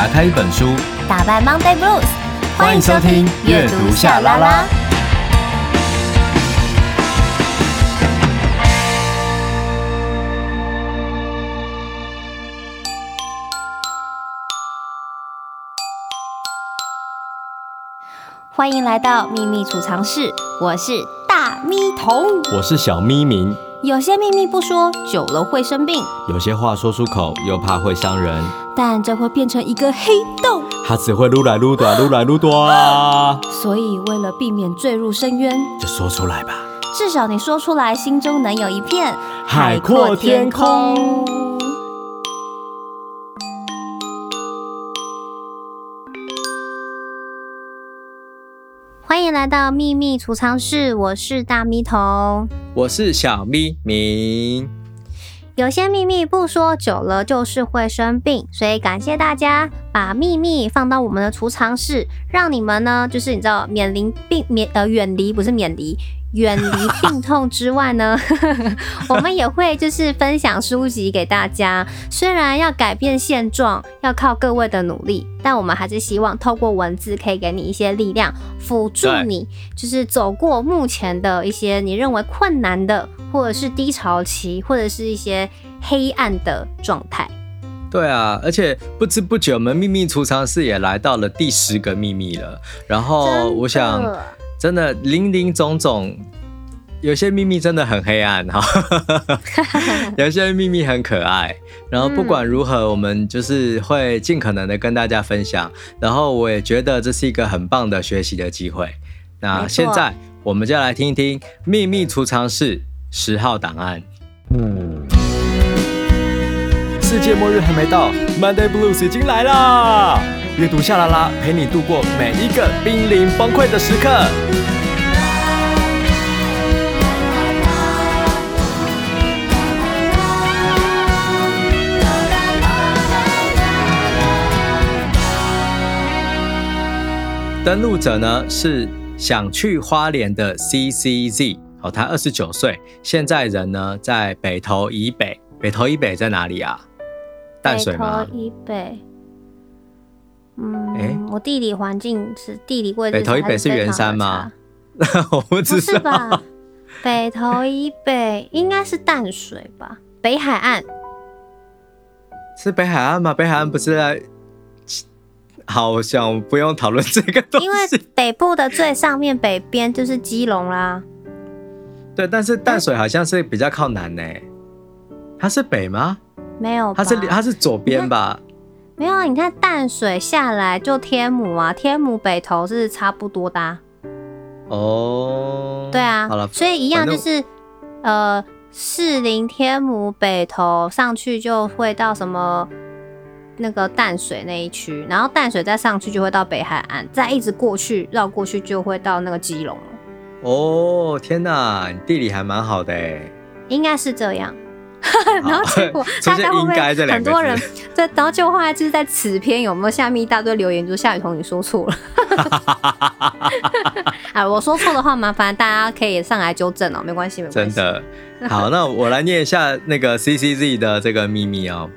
打开一本书，打败 Monday Blues。欢迎收听阅读夏拉拉。欢迎来到秘密储藏室，我是大咪童，我是小咪明。有些秘密不说，久了会生病；有些话说出口，又怕会伤人。但这会变成一个黑洞，它只会撸来撸短，撸来撸短。所以为了避免坠入深渊，就说出来吧。至少你说出来，心中能有一片海阔天空。欢迎来到秘密储藏室，我是大咪童，我是小咪明。有些秘密不说久了就是会生病，所以感谢大家把秘密放到我们的储藏室，让你们呢，就是你知道免离病免呃远离不是免离。远离病痛之外呢，我们也会就是分享书籍给大家。虽然要改变现状要靠各位的努力，但我们还是希望透过文字可以给你一些力量，辅助你就是走过目前的一些你认为困难的，或者是低潮期，或者是一些黑暗的状态。对啊，而且不知不觉我们秘密储藏室也来到了第十个秘密了。然后我想。真的林林总总，有些秘密真的很黑暗哈，有些秘密很可爱。然后不管如何，我们就是会尽可能的跟大家分享。然后我也觉得这是一个很棒的学习的机会。那现在我们就来听一听秘密储藏室十号档案。嗯，世界末日还没到，Monday Blues 已经来了。阅读夏拉拉陪你度过每一个濒临崩溃的时刻。登录者呢是想去花莲的 CCZ 哦，他二十九岁，现在人呢在北投以北。北投以北在哪里啊？淡水吗？以北。嗯，哎，我地理环境是地理位置。北投以北是圆山吗？我不知道。是吧？北投以北应该是淡水吧？北海岸是北海岸吗？北海岸不是在？好，我想不用讨论这个东西。因为北部的最上面北边就是基隆啦。对，但是淡水好像是比较靠南呢。它是北吗？没有，它是它是左边吧？没有啊，你看淡水下来就天母啊，天母北投是差不多的啊。哦，对啊，好了，所以一样就是，呃，士林、天母、北投上去就会到什么那个淡水那一区，然后淡水再上去就会到北海岸，再一直过去绕过去就会到那个基隆了。哦，天哪，你地理还蛮好的哎。应该是这样。然后结果 大家会不会很多人 对，然后就后来就是在此篇有没有下面一大堆留言，就是夏雨桐你说错了。啊，我说错的话，麻烦大家可以上来纠正哦，没关系，没关系。真的好，那我来念一下那个 CCZ 的这个秘密哦。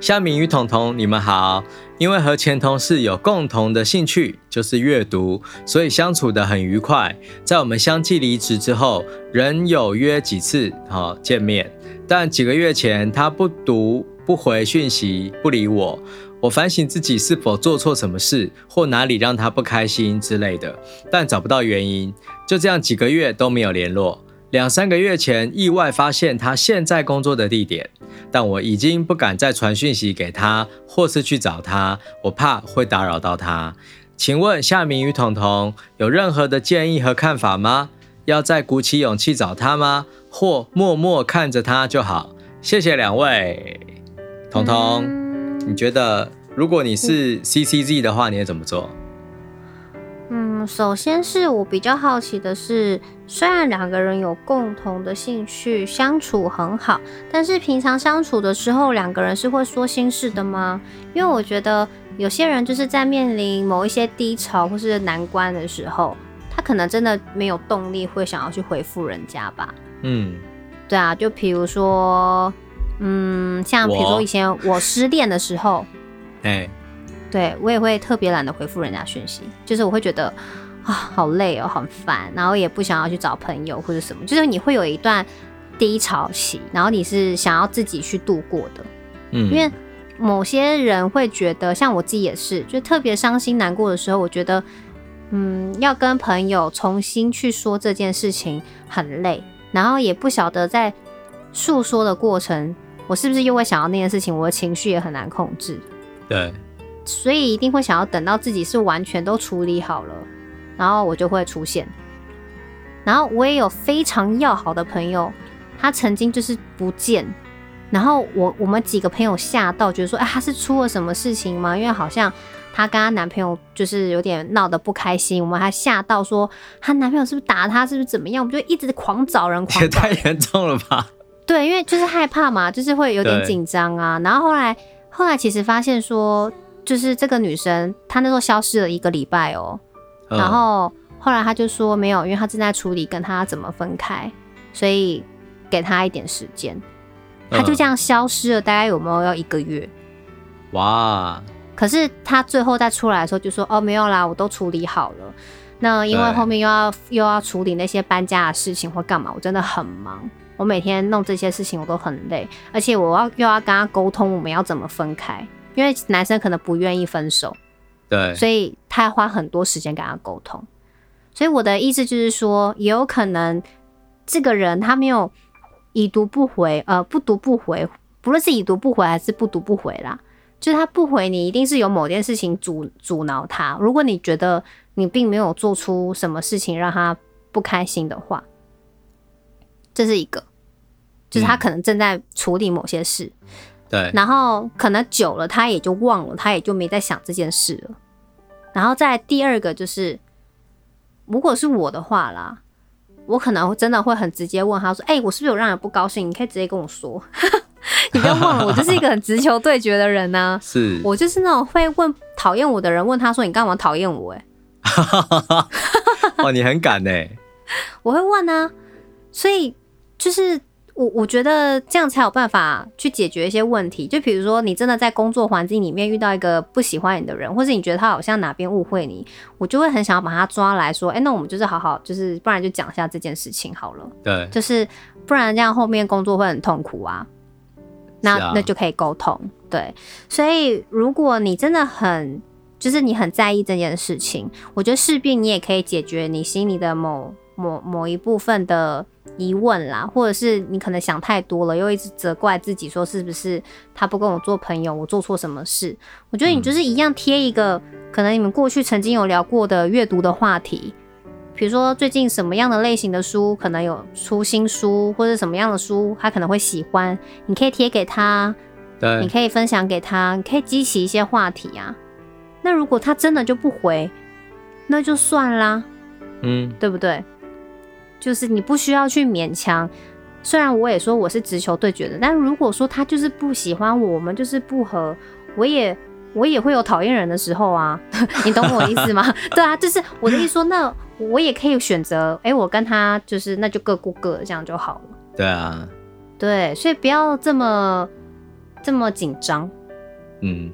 夏明与彤彤，你们好。因为和前同事有共同的兴趣，就是阅读，所以相处得很愉快。在我们相继离职之后，仍有约几次好见面。但几个月前，他不读不回讯息，不理我。我反省自己是否做错什么事，或哪里让他不开心之类的，但找不到原因。就这样几个月都没有联络。两三个月前，意外发现他现在工作的地点，但我已经不敢再传讯息给他，或是去找他，我怕会打扰到他。请问夏明与彤彤有任何的建议和看法吗？要再鼓起勇气找他吗？或默默看着他就好？谢谢两位。彤彤，你觉得如果你是 CCZ 的话，你会怎么做？嗯，首先是我比较好奇的是，虽然两个人有共同的兴趣，相处很好，但是平常相处的时候，两个人是会说心事的吗？因为我觉得有些人就是在面临某一些低潮或是难关的时候，他可能真的没有动力会想要去回复人家吧。嗯，对啊，就比如说，嗯，像比如说以前我失恋的时候。哎、欸，对我也会特别懒得回复人家讯息，就是我会觉得啊好累哦，很烦，然后也不想要去找朋友或者什么，就是你会有一段低潮期，然后你是想要自己去度过的，嗯，因为某些人会觉得，像我自己也是，就特别伤心难过的时候，我觉得，嗯，要跟朋友重新去说这件事情很累，然后也不晓得在诉说的过程。我是不是又会想到那件事情？我的情绪也很难控制，对，所以一定会想要等到自己是完全都处理好了，然后我就会出现。然后我也有非常要好的朋友，他曾经就是不见，然后我我们几个朋友吓到，觉得说，哎，他是出了什么事情吗？因为好像她跟她男朋友就是有点闹得不开心，我们还吓到说，她男朋友是不是打她，是不是怎么样？我们就一直狂找人，狂找人，也太严重了吧？对，因为就是害怕嘛，就是会有点紧张啊。然后后来，后来其实发现说，就是这个女生她那时候消失了一个礼拜哦。嗯、然后后来她就说没有，因为她正在处理跟她怎么分开，所以给她一点时间。她就这样消失了，大概有没有要一个月？哇！可是她最后再出来的时候就说哦没有啦，我都处理好了。那因为后面又要又要处理那些搬家的事情或干嘛，我真的很忙。我每天弄这些事情，我都很累，而且我要又要跟他沟通，我们要怎么分开？因为男生可能不愿意分手，对，所以他要花很多时间跟他沟通。所以我的意思就是说，也有可能这个人他没有已读不回，呃，不读不回，不论是已读不回还是不读不回啦，就是他不回你，一定是有某件事情阻阻挠他。如果你觉得你并没有做出什么事情让他不开心的话，这是一个。就是他可能正在处理某些事，嗯、对，然后可能久了他也就忘了，他也就没再想这件事了。然后再第二个就是，如果是我的话啦，我可能真的会很直接问他说：“哎、欸，我是不是有让人不高兴？你可以直接跟我说，你不要忘了，我就是一个很直球对决的人呢、啊。是我就是那种会问讨厌我的人，问他说：你干嘛讨厌我、欸？哎，哇，你很敢哎，我会问啊，所以就是。我我觉得这样才有办法去解决一些问题。就比如说，你真的在工作环境里面遇到一个不喜欢你的人，或是你觉得他好像哪边误会你，我就会很想要把他抓来说，哎、欸，那我们就是好好，就是不然就讲一下这件事情好了。对，就是不然这样后面工作会很痛苦啊。那、啊、那就可以沟通。对，所以如果你真的很，就是你很在意这件事情，我觉得势必你也可以解决你心里的某某某一部分的。疑问啦，或者是你可能想太多了，又一直责怪自己，说是不是他不跟我做朋友，我做错什么事？我觉得你就是一样贴一个，嗯、可能你们过去曾经有聊过的阅读的话题，比如说最近什么样的类型的书可能有出新书，或者什么样的书他可能会喜欢，你可以贴给他，对，你可以分享给他，你可以激起一些话题啊。那如果他真的就不回，那就算啦，嗯，对不对？就是你不需要去勉强，虽然我也说我是直球对决的，但如果说他就是不喜欢我，我们就是不合，我也我也会有讨厌人的时候啊，你懂我意思吗？对啊，就是我的意思说，那我也可以选择，哎、欸，我跟他就是那就各顾各的，这样就好了。对啊，对，所以不要这么这么紧张。嗯，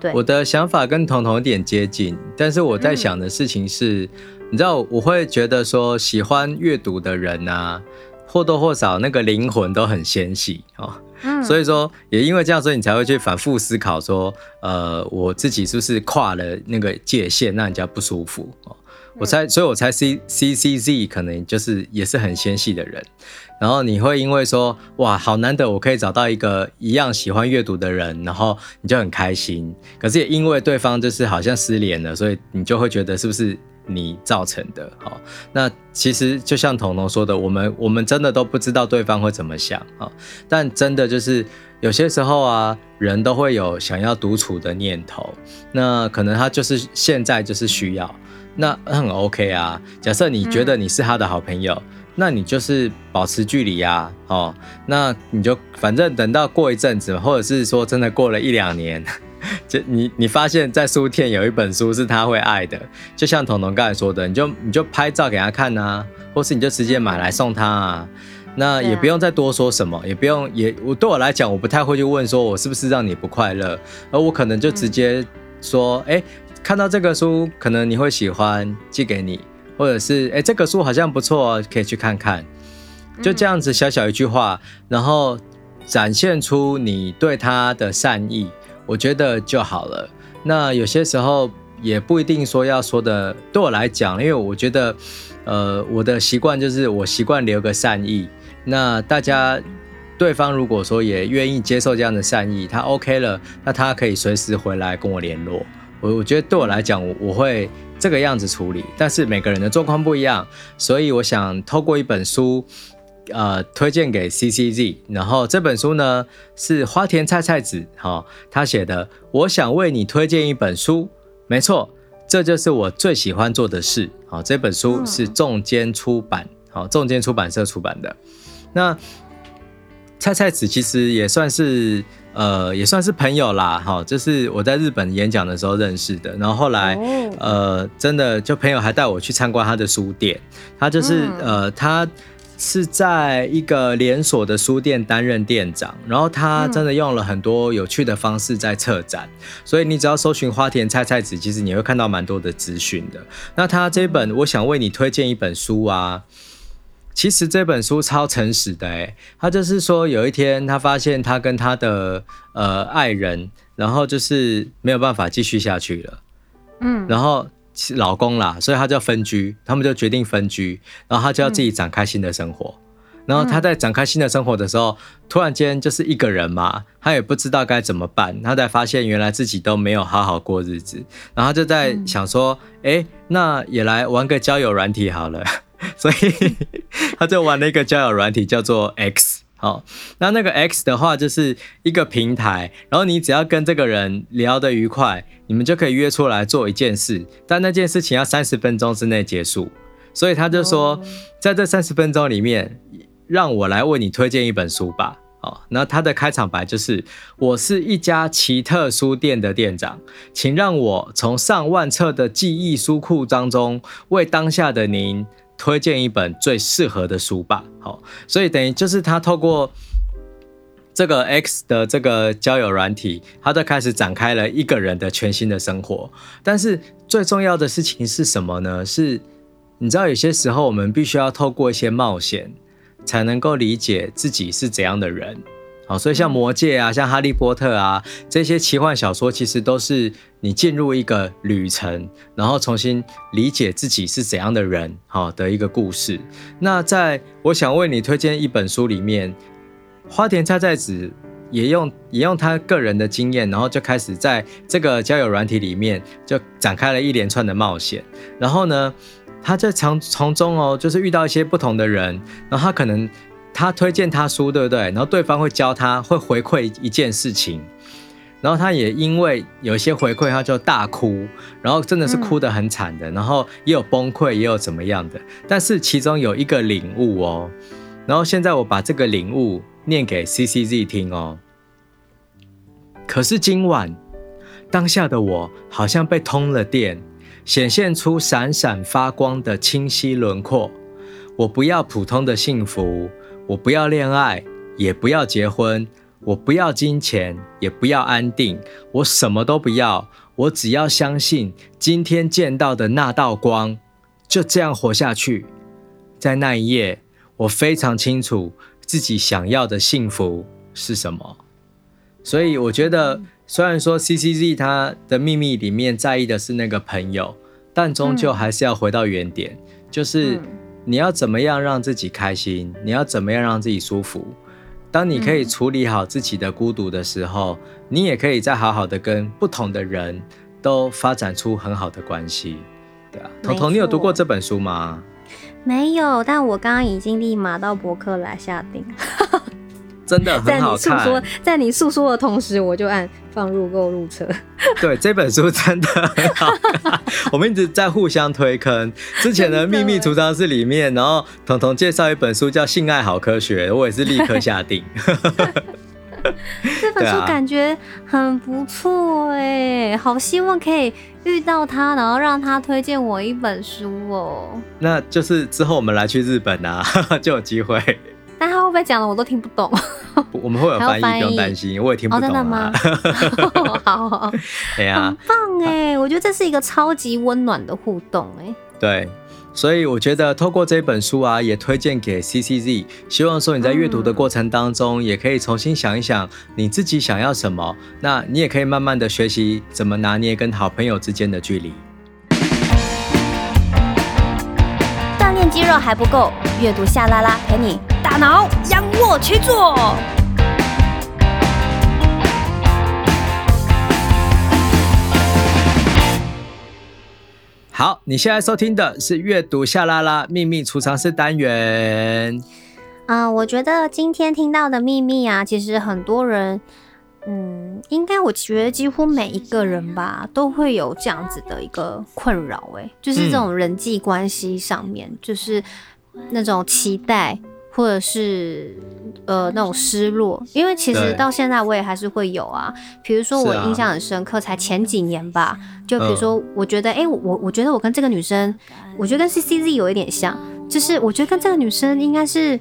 对，我的想法跟彤彤有点接近，但是我在想的事情是。嗯你知道我会觉得说，喜欢阅读的人啊，或多或少那个灵魂都很纤细哦。嗯，所以说也因为这样，所以你才会去反复思考说，呃，我自己是不是跨了那个界限，让人家不舒服哦？我猜，所以我猜 C C C Z 可能就是也是很纤细的人。然后你会因为说，哇，好难得我可以找到一个一样喜欢阅读的人，然后你就很开心。可是也因为对方就是好像失联了，所以你就会觉得是不是？你造成的，好，那其实就像彤彤说的，我们我们真的都不知道对方会怎么想啊，但真的就是有些时候啊，人都会有想要独处的念头，那可能他就是现在就是需要，那很 OK 啊。假设你觉得你是他的好朋友，嗯、那你就是保持距离呀，哦，那你就反正等到过一阵子，或者是说真的过了一两年。就你，你发现，在书店有一本书是他会爱的，就像彤彤刚才说的，你就你就拍照给他看啊，或是你就直接买来送他啊。那也不用再多说什么，也不用也我对我来讲，我不太会去问说我是不是让你不快乐，而我可能就直接说，哎、嗯欸，看到这个书可能你会喜欢，寄给你，或者是哎、欸、这个书好像不错，可以去看看，就这样子小小一句话，然后展现出你对他的善意，我觉得就好了。那有些时候也不一定说要说的，对我来讲，因为我觉得，呃，我的习惯就是我习惯留个善意。那大家，对方如果说也愿意接受这样的善意，他 OK 了，那他可以随时回来跟我联络。我我觉得对我来讲，我我会这个样子处理。但是每个人的状况不一样，所以我想透过一本书，呃，推荐给 CCZ。然后这本书呢是花田菜菜子哈、哦，他写的。我想为你推荐一本书，没错，这就是我最喜欢做的事。好、哦，这本书是仲间出版，好、哦，仲间出版社出版的。那菜菜子其实也算是呃也算是朋友啦，哈，就是我在日本演讲的时候认识的，然后后来呃真的就朋友还带我去参观他的书店，他就是呃他是在一个连锁的书店担任店长，然后他真的用了很多有趣的方式在策展，所以你只要搜寻花田菜菜子，其实你会看到蛮多的资讯的。那他这本我想为你推荐一本书啊。其实这本书超诚实的诶，他就是说有一天他发现他跟他的呃爱人，然后就是没有办法继续下去了，嗯，然后老公啦，所以他就要分居，他们就决定分居，然后他就要自己展开新的生活，然后他在展开新的生活的时候，突然间就是一个人嘛，他也不知道该怎么办，他才发现原来自己都没有好好过日子，然后就在想说，哎，那也来玩个交友软体好了。所以 他就玩了一个交友软体，叫做 X。好，那那个 X 的话，就是一个平台，然后你只要跟这个人聊得愉快，你们就可以约出来做一件事，但那件事情要三十分钟之内结束。所以他就说，在这三十分钟里面，让我来为你推荐一本书吧。哦，那他的开场白就是：我是一家奇特书店的店长，请让我从上万册的记忆书库当中，为当下的您。推荐一本最适合的书吧。好，所以等于就是他透过这个 X 的这个交友软体，他就开始展开了一个人的全新的生活。但是最重要的事情是什么呢？是，你知道有些时候我们必须要透过一些冒险，才能够理解自己是怎样的人。好，所以像魔戒啊，像哈利波特啊，这些奇幻小说其实都是你进入一个旅程，然后重新理解自己是怎样的人，好的一个故事。那在我想为你推荐一本书里面，花田菜菜子也用也用他个人的经验，然后就开始在这个交友软体里面就展开了一连串的冒险。然后呢，他在从从中哦，就是遇到一些不同的人，然后他可能。他推荐他书，对不对？然后对方会教他，会回馈一件事情，然后他也因为有些回馈，他就大哭，然后真的是哭得很惨的，然后也有崩溃，也有怎么样的。但是其中有一个领悟哦，然后现在我把这个领悟念给 CCZ 听哦。可是今晚当下的我好像被通了电，显现出闪闪发光的清晰轮廓。我不要普通的幸福。我不要恋爱，也不要结婚；我不要金钱，也不要安定。我什么都不要，我只要相信今天见到的那道光，就这样活下去。在那一夜，我非常清楚自己想要的幸福是什么。所以，我觉得，虽然说 CCZ 他的秘密里面在意的是那个朋友，但终究还是要回到原点，就是。你要怎么样让自己开心？你要怎么样让自己舒服？当你可以处理好自己的孤独的时候，嗯、你也可以再好好的跟不同的人都发展出很好的关系。对啊，彤彤，你有读过这本书吗？没有，但我刚刚已经立马到博客来下订。真的很好看。在你诉说，在你诉说的同时，我就按放入购入车。对，这本书真的很好看。我们一直在互相推坑。之前的秘密储藏室里面，然后彤彤介绍一本书叫《性爱好科学》，我也是立刻下定。这本书感觉很不错哎，好希望可以遇到他，然后让他推荐我一本书哦。那就是之后我们来去日本啊，就有机会。但他会不会讲的我都听不懂？我们会有翻译，不用担心，我也听不懂、啊。哦、真的吗？好，好，对啊，很棒哎！我觉得这是一个超级温暖的互动哎。对。所以我觉得透过这本书啊，也推荐给 CCZ，希望说你在阅读的过程当中，也可以重新想一想你自己想要什么。那你也可以慢慢的学习怎么拿捏跟好朋友之间的距离。锻炼肌肉还不够，阅读夏拉拉陪你大脑仰卧起坐。好，你现在收听的是阅读夏拉拉秘密储藏室单元。啊、呃，我觉得今天听到的秘密啊，其实很多人，嗯，应该我觉得几乎每一个人吧，都会有这样子的一个困扰，哎，就是这种人际关系上面，嗯、就是那种期待。或者是呃那种失落，因为其实到现在我也还是会有啊。比如说我印象很深刻，才前几年吧，就比如说我觉得，哎、欸，我我觉得我跟这个女生，我觉得跟 CCZ 有一点像，就是我觉得跟这个女生应该是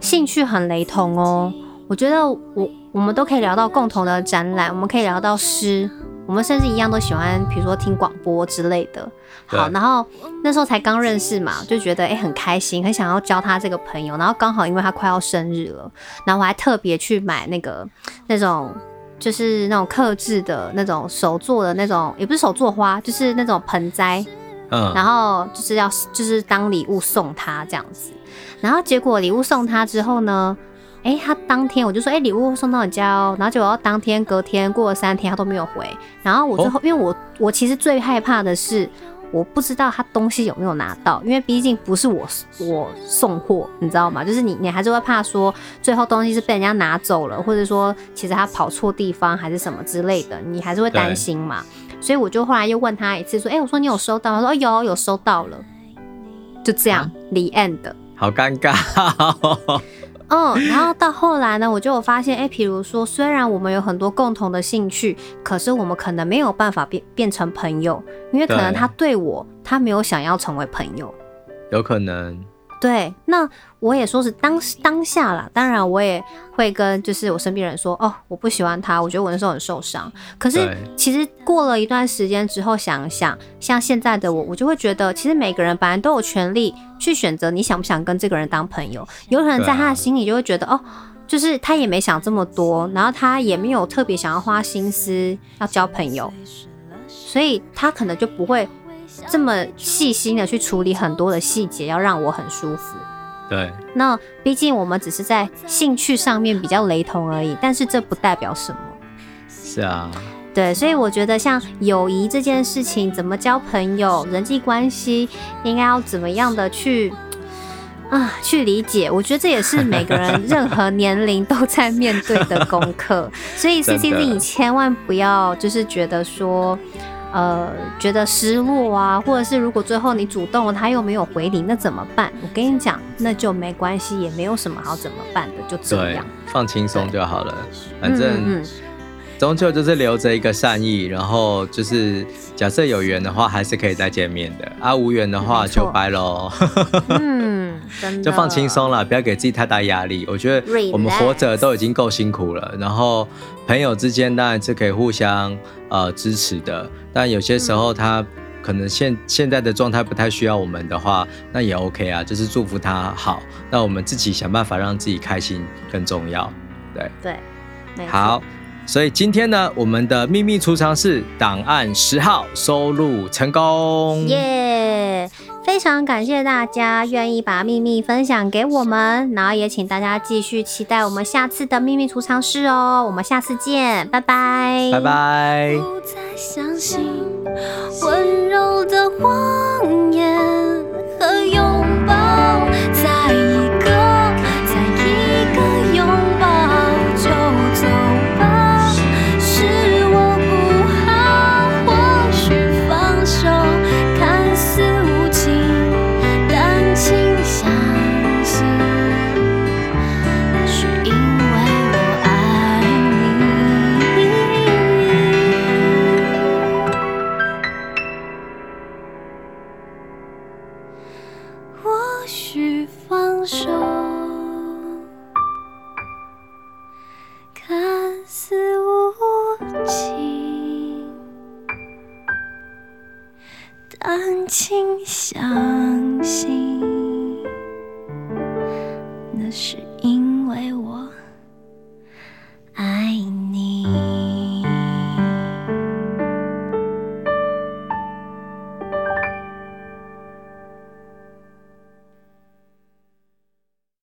兴趣很雷同哦。我觉得我我们都可以聊到共同的展览，我们可以聊到诗。我们甚至一样都喜欢，比如说听广播之类的。好，然后那时候才刚认识嘛，就觉得哎很开心，很想要交他这个朋友。然后刚好因为他快要生日了，然后我还特别去买那个那种就是那种克制的那种手做的那种，也不是手做花，就是那种盆栽。嗯。然后就是要就是当礼物送他这样子。然后结果礼物送他之后呢？哎、欸，他当天我就说，哎、欸，礼物送到你家哦。然后结果当天隔天过了三天，他都没有回。然后我最后，哦、因为我我其实最害怕的是，我不知道他东西有没有拿到，因为毕竟不是我我送货，你知道吗？就是你你还是会怕说，最后东西是被人家拿走了，或者说其实他跑错地方还是什么之类的，你还是会担心嘛。所以我就后来又问他一次，说，哎、欸，我说你有收到吗？他说有有收到了，就这样，the end。好尴尬。嗯，然后到后来呢，我就有发现，哎，比如说，虽然我们有很多共同的兴趣，可是我们可能没有办法变变成朋友，因为可能他对我，他没有想要成为朋友，有可能。对，那我也说是当当下啦。当然我也会跟就是我身边人说，哦，我不喜欢他，我觉得我那时候很受伤。可是其实过了一段时间之后，想想像现在的我，我就会觉得，其实每个人本来都有权利去选择你想不想跟这个人当朋友。有可能在他的心里就会觉得，哦，就是他也没想这么多，然后他也没有特别想要花心思要交朋友，所以他可能就不会。这么细心的去处理很多的细节，要让我很舒服。对，那毕竟我们只是在兴趣上面比较雷同而已，但是这不代表什么。是啊，对，所以我觉得像友谊这件事情，怎么交朋友，人际关系应该要怎么样的去啊去理解，我觉得这也是每个人任何年龄都在面对的功课。所以 CCZ，你千万不要就是觉得说。呃，觉得失落啊，或者是如果最后你主动了，他又没有回你，那怎么办？我跟你讲，那就没关系，也没有什么好怎么办的，就这样，放轻松就好了。反正终究就是留着一个善意，然后就是假设有缘的话，还是可以再见面的啊；无缘的话就拜喽。就放轻松了，不要给自己太大压力。我觉得我们活着都已经够辛苦了，然后朋友之间当然是可以互相呃支持的。但有些时候他可能现现在的状态不太需要我们的话，那也 OK 啊，就是祝福他好。那我们自己想办法让自己开心更重要，对对，好。所以今天呢，我们的秘密储藏室档案十号收录成功，耶！非常感谢大家愿意把秘密分享给我们，然后也请大家继续期待我们下次的秘密储藏室哦。我们下次见，拜拜，拜拜。不再相信温柔的谎